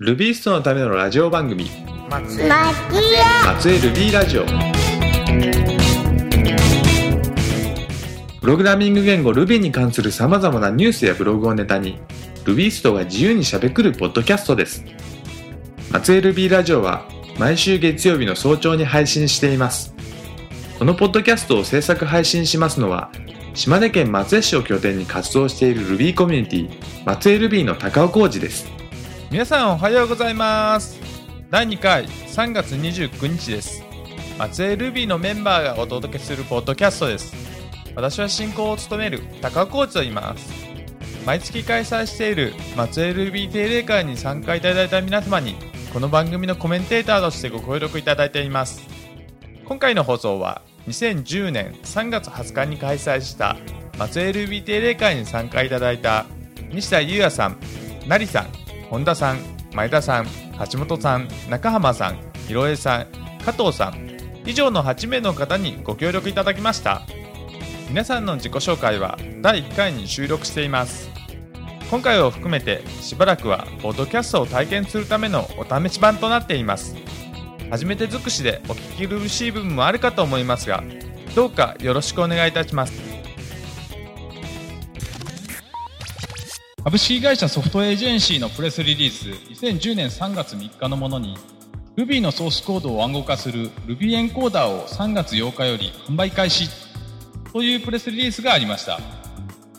ルビーストのためのラジオ番組。松江。ルビーラジオ。プログラミング言語 Ruby に関する様々なニュースやブログをネタにルビーストが自由にしゃべくるポッドキャストです。松江ルビーラジオは毎週月曜日の早朝に配信しています。このポッドキャストを制作配信しますのは島根県松江市を拠点に活動している Ruby コミュニティ松江ルビーの高尾浩二です皆さんおはようございます。第2回3月29日です。松江ルビーのメンバーがお届けするポッドキャストです。私は進行を務める高尾コーチと言います。毎月開催している松江ルビー定例会に参加いただいた皆様にこの番組のコメンテーターとしてご協力いただいています。今回の放送は2010年3月20日に開催した松江ルビー定例会に参加いただいた西田裕也さん、成さん、本田さん、前田さん、橋本さん、中浜さん、ひろえさん、加藤さん、以上の8名の方にご協力いただきました。皆さんの自己紹介は第1回に収録しています。今回を含めてしばらくはポッドキャストを体験するためのお試し版となっています。初めて尽くしでお聞き苦しい部分もあるかと思いますが、どうかよろしくお願いいたします。株式会社ソフトエージェンシーのプレスリリース。2010年3月3日のものに Ruby のソースコードを暗号化する Ruby エンコーダーを3月8日より販売開始というプレスリリースがありました。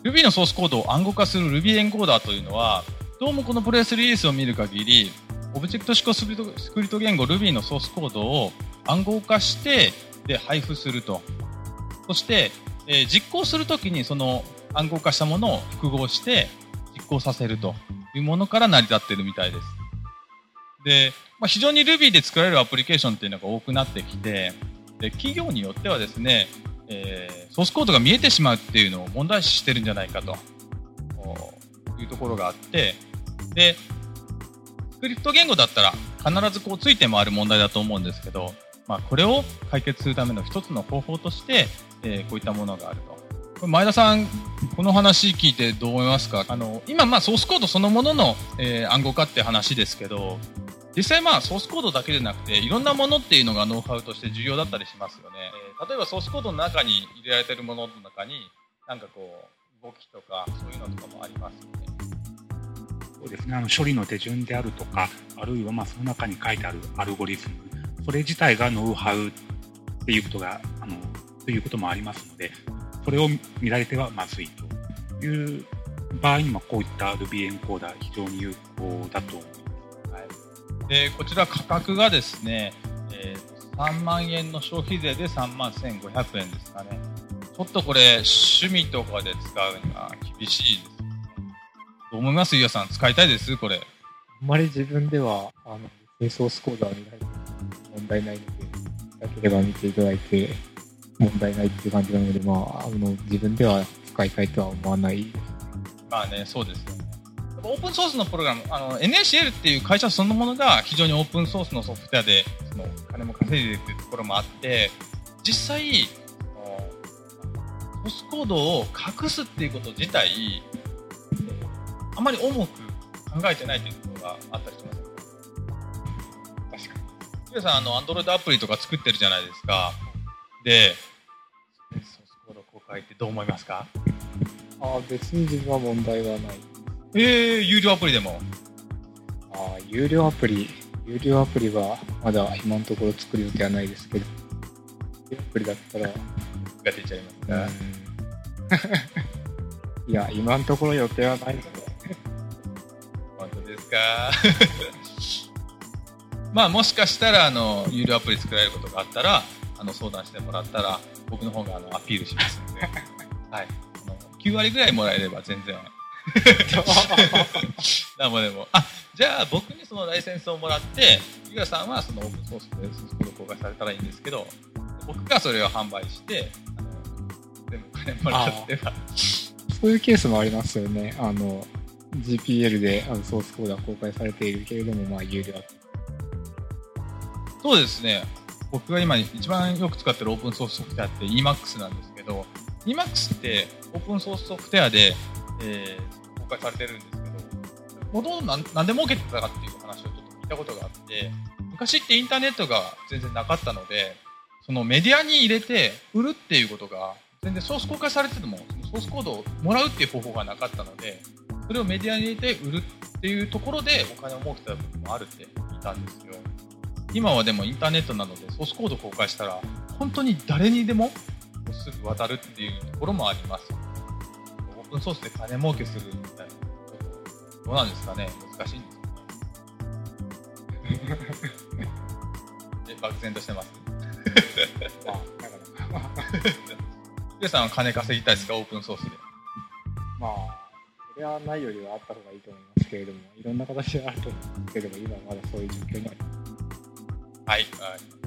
Ruby のソースコードを暗号化する Ruby エンコーダーというのはどうもこのプレスリリースを見る限りオブジェクト指向スクリプトスクリプト言語 Ruby のソースコードを暗号化してで配布すると。そして、えー実行するときにその暗号化したものを複合して実行させるというものから成り立ってるみたいです。で、まあ、非常に Ruby で作られるアプリケーションっていうのが多くなってきて、で企業によってはですね、えーソースコードが見えてしまうっていうのを問題視してるんじゃないかというところがあって、で、スクリプト言語だったら必ずこうついて回る問題だと思うんですけど、まあ、これを解決するための一つの方法として、えーこういったものがあると。前田さん、この話聞いてどう思いますか？あの、今まあソースコードそのものの、えー暗号化って話ですけど、実際まあソースコードだけでなくて、いろんなものっていうのがノウハウとして重要だったりしますよね。えー例えばソースコードの中に入れられてるものの中に、なんかこう、動きとか、そういうのとかもありますよね。そうですね、あの処理の手順であるとか、あるいはまあその中に書いてあるアルゴリズム、それ自体がノウハウっていうことが、あの、ということもありますので、それを見られてはまずいという場合にも、こういった Ruby エンコーダー非常に有効だと思います。はい、でこちら価格がですね、えー3万円の消費税で3万1500円ですかね。ちょっとこれ、趣味とかで使うには厳しいですね。どう思います？ゆうやさん、使いたいです？これ。あんまり自分では、あの、ソースコードは見ないと問題ないので、なければ見ていただいて問題ないっていう感じなので、まあ、あの、自分では使いたいとは思わない。まあね、そうですよね。オープンソースのプログラム、あの、NACL っていう会社そのものが非常にオープンソースのソフトウェアで、その、金も稼いでるっていうところもあって、実際、そのソースコードを隠すっていうこと自体、えーあまり重く考えてないというところがあったりします。確かに。皆さん、あの、Android アプリとか作ってるじゃないですか。で、スコード公開ってどう思いますか？ああ、別に自分は問題はない。えー、有料アプリでも？ああ、有料アプリ、有料アプリはまだ今のところ作る予定はないですけど、アプリだったら、が出ちゃいますが、いや、今のところ予定はないので、本当ですか？まあもしかしたらあの有料アプリ作られることがあったらあの相談してもらったら僕の方があのアピールしますはい、あの9割ぐらいもらえれば全然。なんぼでも。あじゃあ僕にそのライセンスをもらってゆうやさんはそのオープンソースでソースコードを公開されたらいいんですけど僕がそれを販売してあの全部金もらっては。そういうケースもありますよね。あの、GPL であのソースコードは公開されているけれども、まあ、有料。そうですね。僕が今一番よく使ってるオープンソースソフトウェアって Emacs なんですけど、Emacs ってオープンソースソフトウェアで、えー公開されてるんですけど、もともとなんなんで儲けてたかっていう話をちょっと聞いたことがあって、昔ってインターネットが全然なかったので、そのメディアに入れて売るっていうことが、全然ソース公開されてても、ソースコードをもらうっていう方法がなかったので、それをメディアに入れて売るっていうところでお金を儲けた部分もあるって聞いたんですよ。今はでもインターネットなのでソースコード公開したら、本当に誰にでもすぐ渡るっていうところもあります。オープンソースで金儲けするみたいな。どうなんですかね難しいんですかねえ漠然としてます。まあ、だから、皆さんは金稼ぎたいですか？オープンソースで。まあ、それはないよりはあった方がいいと思いますけれども、いろんな形であると思うんですけれども、今はまだそういう状況にあります。はい。はい。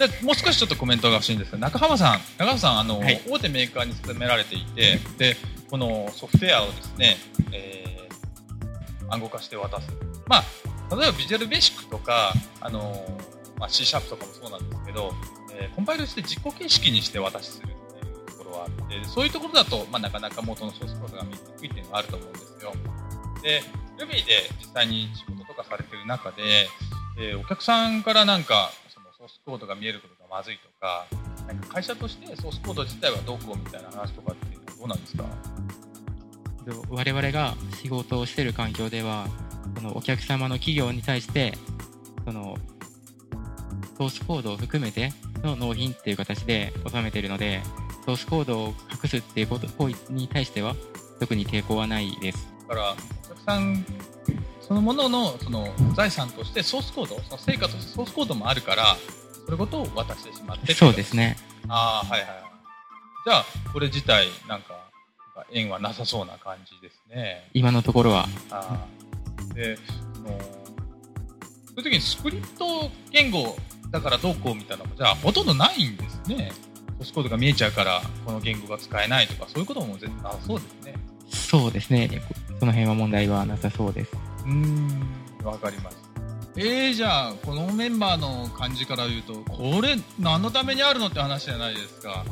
でもう少しちょっとコメントが欲しいんですが、中浜さん、中浜さん、あの、はい大手メーカーに勤められていて、で、このソフトウェアをですね、えー、暗号化して渡す。まあ、例えばビジュアルベーシックとか、あの、まあ、C シャープとかもそうなんですけど、えーコンパイルして実行形式にして渡しするっていうところはあって、そういうところだと、まあ、なかなか元のソースコードが見にくいっていうのがあると思うんですよ。で、Ruby で実際に仕事とかされてる中で、えーお客さんからなんかスコードが見えることがまずいとか、なんか会社としてソースコード自体はどうこうみたいな話とかってどうなんですか？我々が仕事をしている環境では、そのお客様の企業に対して、その、ソースコードを含めての納品っていう形で収めているので、ソースコードを隠すっていうこと行為に対しては、特に抵抗はないです。だから、お客さんそのもののその財産としてソースコード、その成果としてソースコードもあるから、それごとを渡してしまってそうですね。ああ、はいはいはい。じゃあ、これ自体、なんか、縁はなさそうな感じですね。今のところは、あーで、その、そういう時にスクリプト言語だからどうこうみたいなのも、じゃあほとんどないんですね。ソースコードが見えちゃうから、この言語が使えないとか、そういうことも絶対、あそうですね。そうですね。その辺は問題はなさそうです。うーん、わかります。えー、じゃあ、このメンバーの感じから言うと、これ、何のためにあるのって話じゃないですか。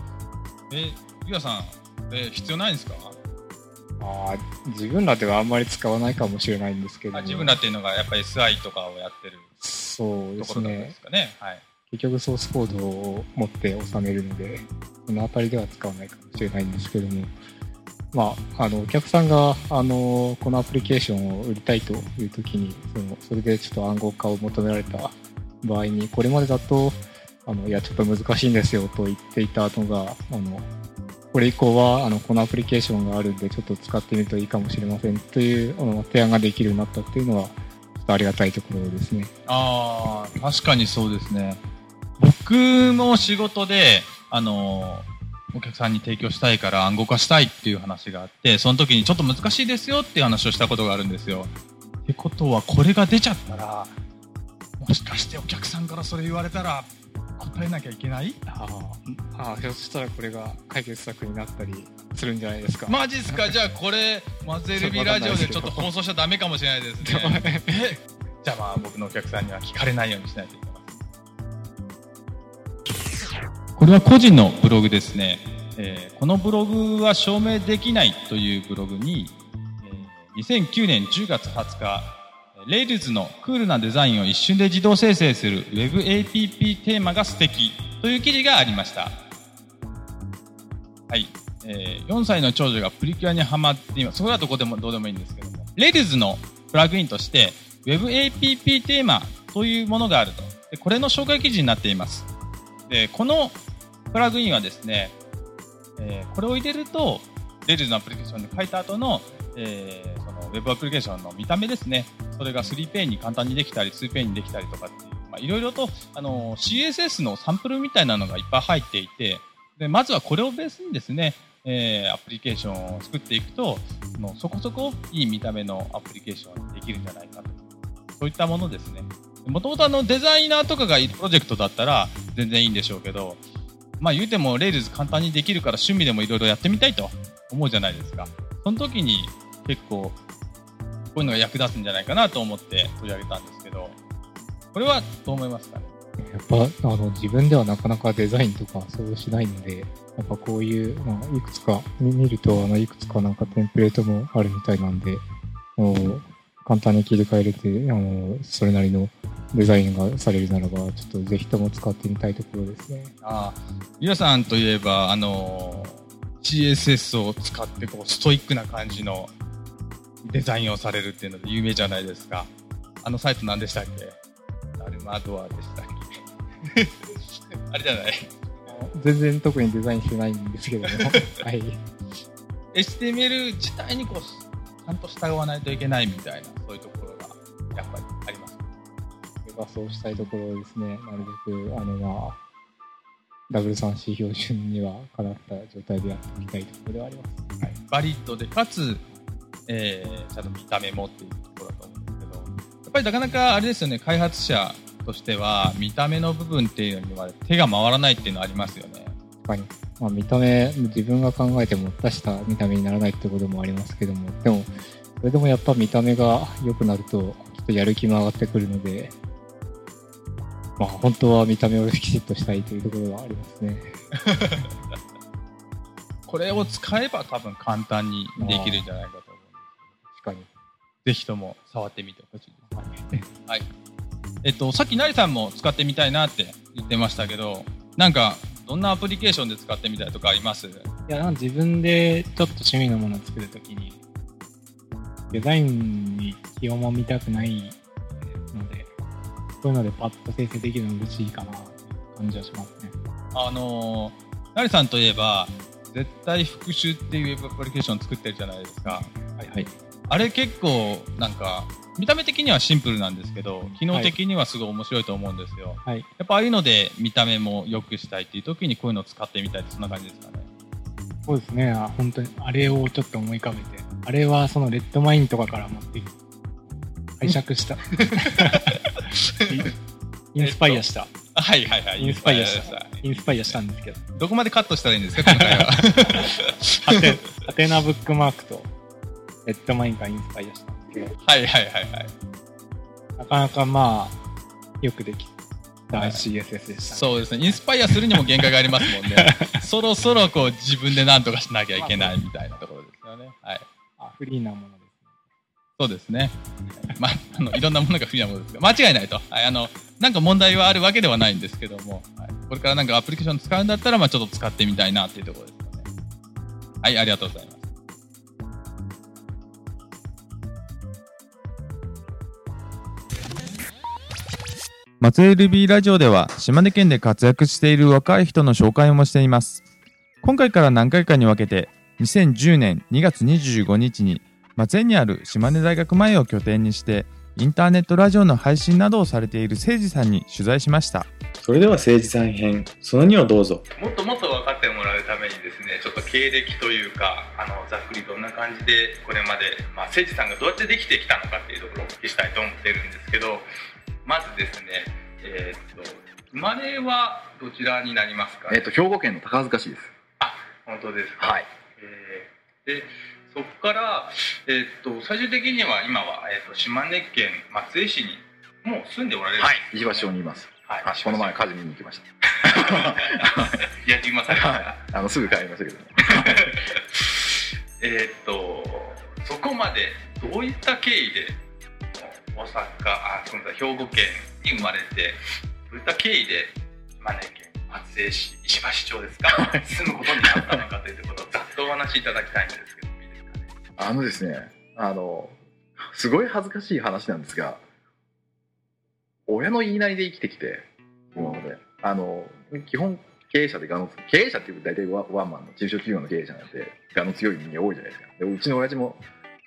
え、ゆうやさん、えー必要ないんですか？まあ、自分らではあんまり使わないかもしれないんですけど自分らっていうのが、やっぱり SI とかをやってるそうですところなんでねす。かね？はい。結局ソースコードを持って収めるので、そのあたりでは使わないかもしれないんですけども、まあ、あの、お客さんが、あの、このアプリケーションを売りたいという時に、その、それでちょっと暗号化を求められた場合に、これまでだと、あの、いや、ちょっと難しいんですよと言っていたのが、あの、これ以降は、あの、このアプリケーションがあるんで、ちょっと使ってみるといいかもしれませんという、あの、提案ができるようになったっていうのは、ちょっとありがたいところですね。ああ、確かにそうですね。僕も仕事で、あの、お客さんに提供したいから暗号化したいっていう話があって、その時にちょっと難しいですよっていう話をしたことがあるんですよ。ってことは、これが出ちゃったら、もしかしてお客さんからそれ言われたら、答えなきゃいけない？ああ、ひょっとしたらこれが解決策になったりするんじゃないですか？マジっすか？じゃあこれ、マゼルビラジオでちょっと放送しちゃダメかもしれないですね。えじゃあまあ僕のお客さんには聞かれないようにしないといけませこれは個人のブログですね。えーこのブログは証明できないというブログに、えー2009年10月20日、レイルズのクールなデザインを一瞬で自動生成する WebAPP テーマが素敵という記事がありました。はい。えー4歳の長女がプリキュアにハマっています。それはどこでもどうでもいいんですけども。レイルズのプラグインとして、WebAPP テーマというものがあると。でこれの紹介記事になっています。で、このプラグインはですね、えーこれを入れると、 Rails のアプリケーションに書いた後の、えーその Web アプリケーションの見た目ですね。それが3ペインに簡単にできたり、2ペインにできたりとかっていう、まあ、いろいろと、あの、CSS のサンプルみたいなのがいっぱい入っていて、で、まずはこれをベースにですね、えーアプリケーションを作っていくと、そのそこそこいい見た目のアプリケーションにできるんじゃないかと。そういったものですね。もともとあのデザイナーとかがいるプロジェクトだったら全然いいんでしょうけど、まあ言うても Rails 簡単にできるから趣味でもいろいろやってみたいと思うじゃないですか。その時に結構こういうのが役立つんじゃないかなと思って取り上げたんですけど、これはどう思いますかね？やっぱ、あの、自分ではなかなかデザインとかそうしないので、やっぱこういう、まあ、いくつか、見ると、あの、いくつかなんかテンプレートもあるみたいなんで、もう簡単に切り替えれて、あの、それなりのデザインがされるならば、ちょっとぜひとも使ってみたいところですね。ああ、ゆらさんといえば、あのー、CSS を使ってこうストイックな感じのデザインをされるっていうので有名じゃないですか。あのサイト何でしたっけ？アルマドアでしたっけ？あれじゃない？全然特にデザインしてないんですけども。はい。HTML 自体にこう、ちゃんと従わないといけないみたいな、そういうとこがそうしたいところですね。なるべく、あの、まあ、W3C 標準にはかなった状態でやっていきたいところではあります。はい、バリッドで、かつ、えー、ちゃんと見た目もっていうところだと思うんですけど、やっぱりなかなかあれですよね、開発者としては、見た目の部分っていうのには手が回らないっていうのはありますよね。確かに。まあ、見た目、自分が考えても出した見た目にならないってこともありますけども、でも、それでもやっぱ見た目が良くなると、ちょっとやる気も上がってくるので、まあ、本当は見た目をきちっとしたいというところがありますね。これを使えば多分簡単にできるんじゃないかと思うんです確かに。ぜひとも触ってみてほしいです。はい。えっと、さっきなりさんも使ってみたいなって言ってましたけど、なんか、どんなアプリケーションで使ってみたいとかあります？いや、なんか自分でちょっと趣味のものを作るときに、デザインに気をもみたくないので、そういうのでパッと生成できるの嬉しいかな、って感じはしますね。あのー、なりさんといえば、絶対復習っていうウェブアプリケーション作ってるじゃないですか。はいはい。あれ結構、なんか、見た目的にはシンプルなんですけど、機能的にはすごい面白いと思うんですよ。はい。やっぱああいうので見た目も良くしたいっていう時にこういうのを使ってみたいってそんな感じですかね。そうですね、あ本当に、あれをちょっと思い浮かべて、あれはそのレッドマインとかから持って、拝借した。インスパイアした。あはいはいはい。インスパイアした。インスパイアしたんですけど。どこまでカットしたらいいんですか、今回は。ハテ、ナブックマークと、レッドマインからインスパイアしたんですけど、はいはいはいはい。なかなかまあ、よくできた CSS でした、ね。そうですね。インスパイアするにも限界がありますもんね。そろそろこう自分で何とかしなきゃいけないみたいなところですよね。はい。あフリーなもので。そうですね。まあ、あの、いろんなものが不利なものですが、間違いないと。はい、あの、なんか問題はあるわけではないんですけども、はい、これからなんかアプリケーション使うんだったら、まあちょっと使ってみたいなっていうところですよね。はい、ありがとうございます。松江 LB ラジオでは島根県で活躍している若い人の紹介もしています。今回から何回かに分けて2010年2月25日に松江にある島根大学前を拠点にしてインターネットラジオの配信などをされている誠司さんに取材しました。それでは政治さん編その2をどうぞもっともっと分かってもらうためにですねちょっと経歴というかあのざっくりどんな感じでこれまで、まあ、誠司さんがどうやってできてきたのかっていうところをお聞きしたいと思ってるんですけどまずですねえーっと生まれはどちらになりますか、えっと、兵庫県の宝塚市です。本当ですかはい。えーでそこから、えーっと最終的には今は、えーっと島根県松江市にもう住んでおられるはい。石橋町にいます。はいはい。この前、火事見に行きました。やってきましたねはい。あの、すぐ帰りましたけど。えーっとそこまでどういった経緯で大阪あごめんなさい兵庫県に生まれてどういった経緯で島根県松江市石橋町ですか住むことになったのかというところをざっとお話しいただきたいんですけどあのですね、あの、すごい恥ずかしい話なんですが、親の言いなりで生きてきて、今まで。あの、基本経営者でがの、経営者っていう大体ワワンマンの中小企業の経営者なんて、がの強い人間多いじゃないですか。でうちの親父も、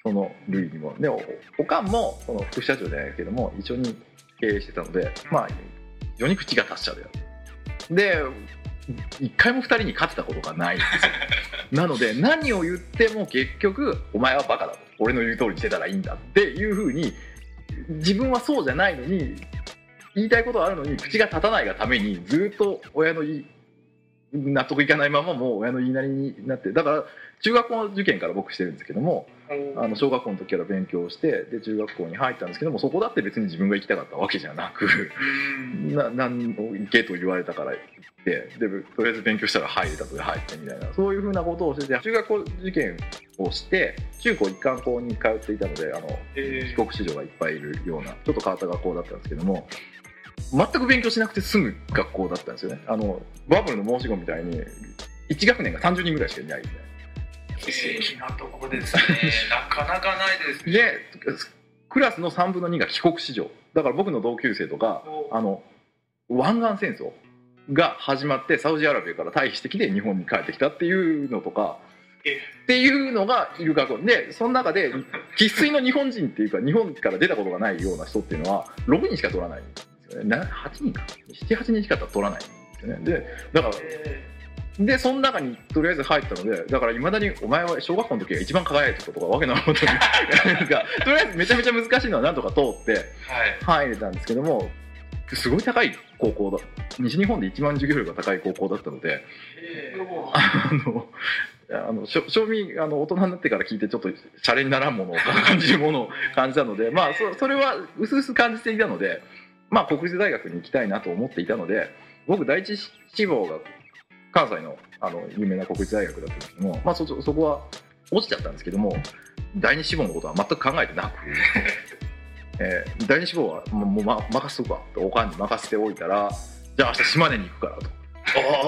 その類にも、で、おおかんも、その副社長じゃないですけども、一緒に経営してたので、まあ、非常に口が達者で。で、一回も二人に勝てたことがないんですよ。なので何を言っても結局お前はバカだと俺の言う通りにしてたらいいんだっていうふうに自分はそうじゃないのに言いたいことはあるのに口が立たないがためにずっと親の納得いかないままもう親の言いなりになってだから中学校受験から僕してるんですけどもあの小学校の時から勉強してで中学校に入ったんですけどもそこだって別に自分が行きたかったわけじゃなくな何を行けと言われたから行ってでとりあえず勉強したら入れたので入ってみたいなそういうふうなことをしてて中学校受験をして中高一貫校に通っていたのであの帰国子女がいっぱいいるようなちょっと変わった学校だったんですけども全く勉強しなくて済む学校だったんですよね。あのバブルの申し子みたいに1学年が30人ぐらいしかいないみたいな。奇跡なとこですね。なかなかないですね。でクラスの3分の2が帰国子女。だから僕の同級生とかあの湾岸戦争が始まってサウジアラビアから退避してきて日本に帰ってきたっていうのとかっていうのがいる学校でその中で生粋の日本人っていうか日本から出たことがないような人っていうのは6人しか取らないんですよね。な8人か。78人しか取らないんですよね。でだからでその中にとりあえず入ったのでだからいまだにお前は小学校の時が一番輝いてたとかわけのわからなんかとりあえずめちゃめちゃ難しいのはなんとか通ってはい。入れたんですけどもすごい高い高校だ西日本で一番授業料が高い高校だったのであのあのしょ正味あの大人になってから聞いてちょっとシャレにならんものを感じるものを感じたのでまあそそれは薄々感じていたのでまあ国立大学に行きたいなと思っていたので僕第一志望が関西のあの有名な国立大学だったんですけども、まあ、そそそこは落ちちゃったんですけども第二志望のことは全く考えてなく、えー第二志望はもうもう、ま、任せとくわとおかんに任せておいたらじゃあ明日島根に行くからと。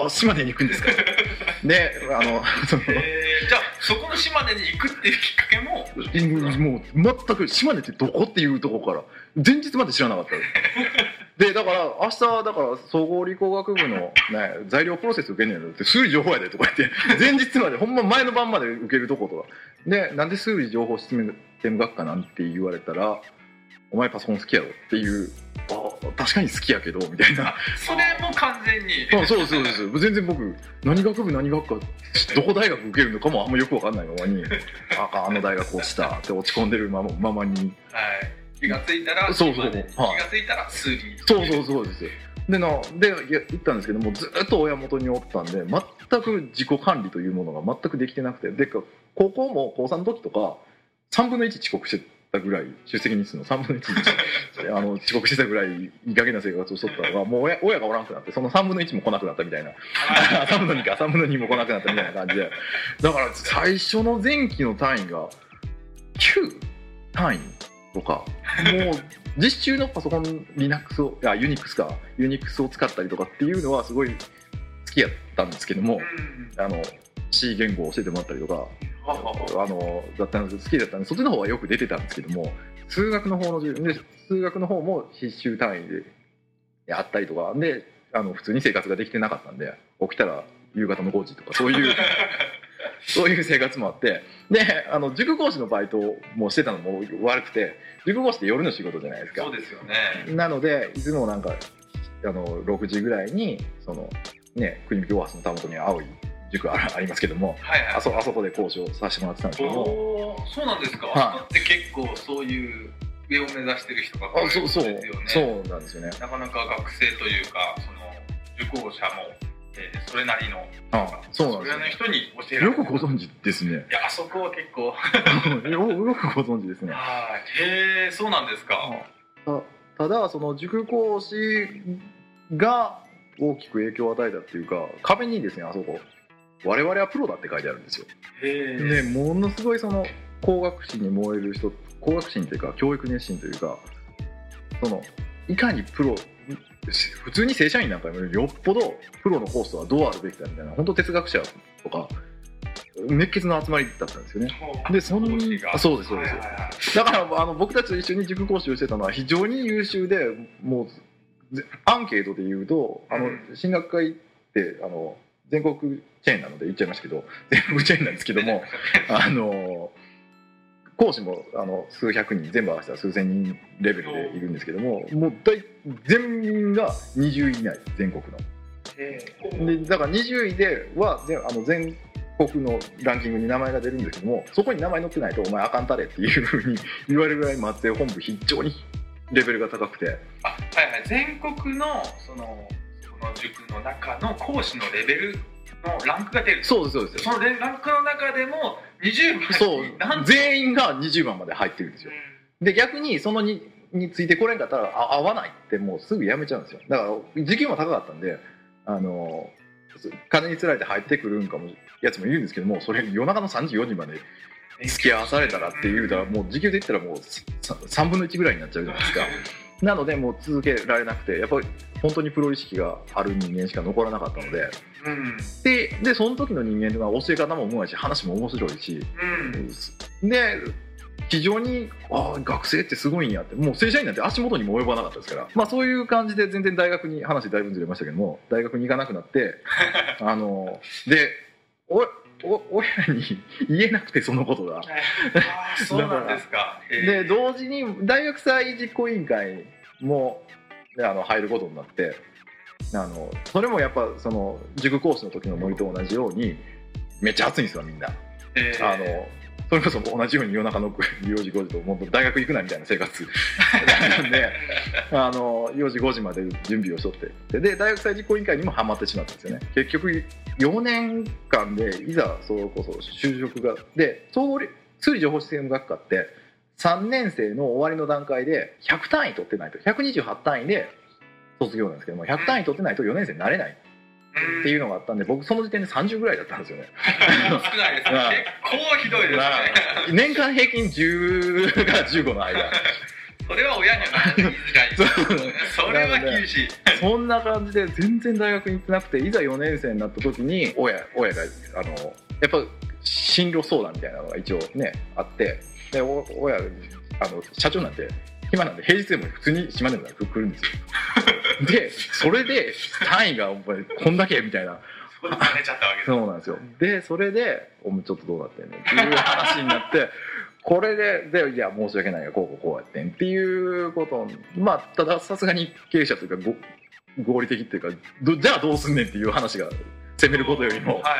ああ島根に行くんですか。であの そのえーじゃあそこの島根に行くっていうきっかけも？もう全く島根ってどこっていうところから前日まで知らなかったでだから明日だから総合理工学部の、ね、材料プロセス受けんねんって数理情報やでとか言って前日までほんま前の晩まで受けるとことかでなんで数理情報システム学科なんて言われたらお前パソコン好きやろっていうあ確かに好きやけどみたいな。それも完全に。あそうそうです全然僕何学部何学科どこ大学受けるのかもあんまよくわかんないままにああの大学落ちたって落ち込んでるままままに。はい気がついたらそうそう。気がついたら数理そうそうそうですでなでいや行ったんですけどもずっと親元におったんで全く自己管理というものが全くできてなくてでか高校も高3の時とか3分の1遅刻してたぐらい出席日数の3分の1あの遅刻してたぐらいいい加減な生活をしとったのがもう親親がおらんくなってその3分の1も来なくなったみたいな。3分の2か3分の2も来なくなったみたいな感じで。だから最初の前期の単位が9単位とか。もう実習中のパソコン Linux をあユニックスか。ユニックスを使ったりとかっていうのはすごい好きやったんですけどもうん。あの C 言語を教えてもらったりとかあのだったんです。好きだったんでそっちの方はよく出てたんですけども数学の方の授業で数学の方も必修単位でやったりとかであの普通に生活ができてなかったんで起きたら夕方の5時とかそういうそういう生活もあって。であの塾講師のバイトもしてたのも悪くて塾講師って夜の仕事じゃないですか。そうですよね。なのでいつもなんかあの6時ぐらいにそのね国引大橋のたもとに青い塾あありますけどもはいはい。あそあそこで講師をさせてもらってたんですけども。おーそうなんですか、はい。あそこって結構そういう上を目指してる人があそうそう。ですよね。そうなんですよね。なかなか学生というかその受講者も、えーそれなりの。あそうなんそですれなりの人に教えよる。くご存知ですね。いやあそこは結構。よよくご存知ですね。はい。へえそうなんですか。たただその塾講師が大きく影響を与えたっていうか壁にですねあそこ我々はプロだって書いてあるんですよ。へえでものすごいその工学心に燃える人工学心というか教育熱心というかそのいかにプロ普通に正社員なんかよりよっぽどプロのコースとはどうあるべきだみたいな本当哲学者とか熱血の集まりだったんですよね。でそん講師が。あそうですそうです。だからあの僕たちと一緒に塾講師をしてたのは非常に優秀でもうぜアンケートで言うとあのうん。進学会ってあの全国チェーンなので言っちゃいましたけど全国チェーンなんですけども あの講師もあの数百人全部合わせたら数千人レベルでいるんですけどももう大全員が20位以内全国の。でだから20位ではであの全国のランキングに名前が出るんですけどもそこに名前載ってないとお前あかんたれっていうふうに言われるぐらい松江本部非常にレベルが高くて。あはいはい。全国のそのその塾の中の講師のレベルのランクが出るそうですそうです。そのランクの中でも20番。そう。全員が20番まで入ってるんですよ。で逆にそのにについてこれんかったらあ合わないってもうすぐやめちゃうんですよ。だから時給も高かったんであの金につられて入ってくるんかもやつもいるんですけどもそれ夜中の3時4時まで付き合わされたらって言うたらもう時給で言ったらもう3分の1ぐらいになっちゃうじゃないですかなのでもう続けられなくてやっぱり本当にプロ意識がある人間しか残らなかったので。うん。ででその時の人間は教え方もうまいし話も面白いし。うん。で非常にああ学生ってすごいんやってもう正社員なんて足元にも及ばなかったですから。まあそういう感じで全然大学に話だいぶずれましたけども大学に行かなくなって あのでおお親に言えなくてそのことが。あー そうなんですか。で同時に大学祭実行委員会もあの入ることになってあのそれもやっぱその塾講師の時のノリと同じようにめっちゃ暑いんですよみんな。えー。あのそれこそ同じように夜中の4時5時ともう大学行くなみたいな生活なんであの4時5時まで準備をしとってで大学祭実行委員会にもハマってしまったんですよね結局4年間でいざそれこそ就職がで総合数理情報システム学科って3年生の終わりの段階で100単位取ってないと128単位で卒業なんですけども100単位取ってないと4年生になれないっていうのがあったんで僕その時点で30ぐらいだったんですよね。少ないですね。まあ。結構ひどいですね。まあ年間平均10から15の間。それは親には言いづらいそれは厳しい。そんな感じで全然大学に行ってなくていざ4年生になった時に親親があのやっぱ進路相談みたいなのが一応ねあってでお親あの社長なんて暇なんで平日でも普通に島根まで来るんですよ。でそれで単位がお前こんだけみたいな。そうでちゃったわけですそうなんですよ。でそれで「お前ちょっとどうなってんねん」っていう話になってこれででいや申し訳ないがこうこうこうやってん。っていうことまあたださすがに経営者というかご合理的っていうかどじゃあどうすんねん？っていう話が責めることよりも。は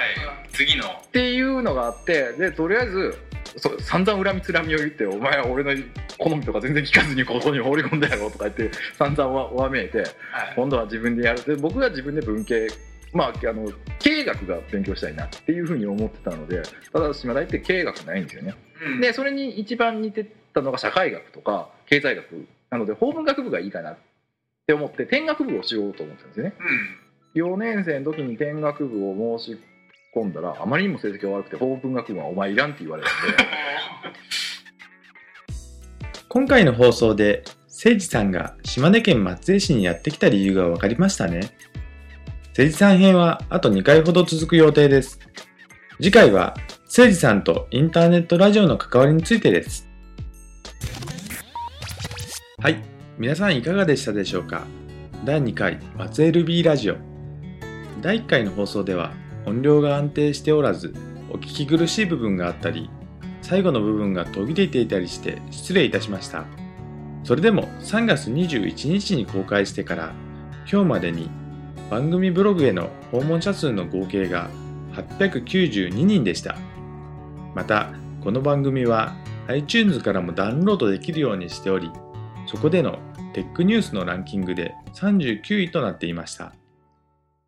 い。次の。っていうのがあってでとりあえずそ散々恨みつらみを言って「お前は俺の好みとか全然聞かずにここに放り込んだやろ」とか言って散々わわめいてはい。今度は自分でやる。で僕が自分で文系まあ、あの経営学が勉強したいなっていうふうに思ってたのでただ島大って経営学ないんですよね。うん。でそれに一番似てたのが社会学とか経済学なので法文学部がいいかなって思って天学部をしようと思ってたんですよね。うん。4年生の時に天学部を申し込んだらあまりにも成績が悪くて法文学部はお前いらんって言われたんで 今回の放送で、誠司さんが島根県松江市にやってきた理由が分かりましたね。誠司さん編はあと2回ほど続く予定です。次回は、誠司さんとインターネットラジオの関わりについてです。はい、皆さんいかがでしたでしょうか？第2回松江 LB ラジオ。第1回の放送では音量が安定しておらず、お聞き苦しい部分があったり、最後の部分が途切れていたりして失礼いたしました。それでも3月21日に公開してから今日までに番組ブログへの訪問者数の合計が892人でした。また、この番組は iTunes からもダウンロードできるようにしており、そこでのテックニュースのランキングで39位となっていました。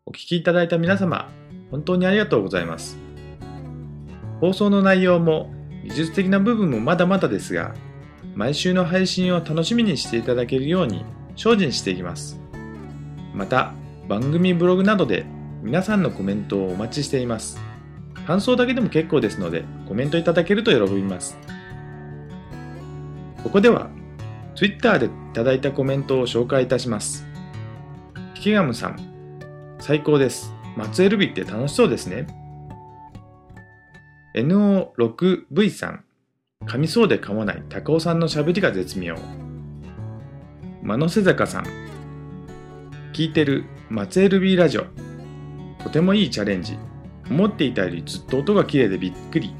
お聞きいただいた皆様、本当にありがとうございます。放送の内容も技術的な部分もまだまだですが、毎週の配信を楽しみにしていただけるように精進していきます。また、番組ブログなどで皆さんのコメントをお待ちしています。感想だけでも結構ですので、コメントいただけると喜びます。ここでは、Twitter でいただいたコメントを紹介いたします。キガムさん、最高です。松江ルビって楽しそうですね。NO6V さん、噛みそうで噛まない高尾さんの喋りが絶妙。真野瀬坂さん、聞いてる松江ルビーラジオ。とてもいいチャレンジ。思っていたよりずっと音が綺麗でびっくり。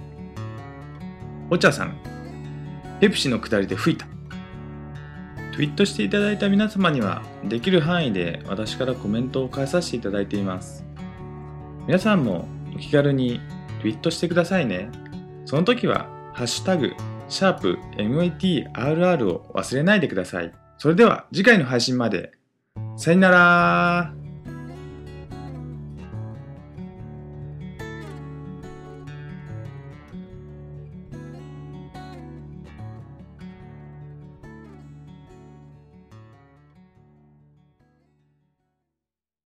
お茶さん、ペプシの下りで吹いた。ツイートしていただいた皆様には、できる範囲で私からコメントを返させていただいています。皆さんもお気軽にツイートしてくださいね。その時は、ハッシュタグ、シャープ MATRR を忘れないでください。それでは次回の配信まで。さよなら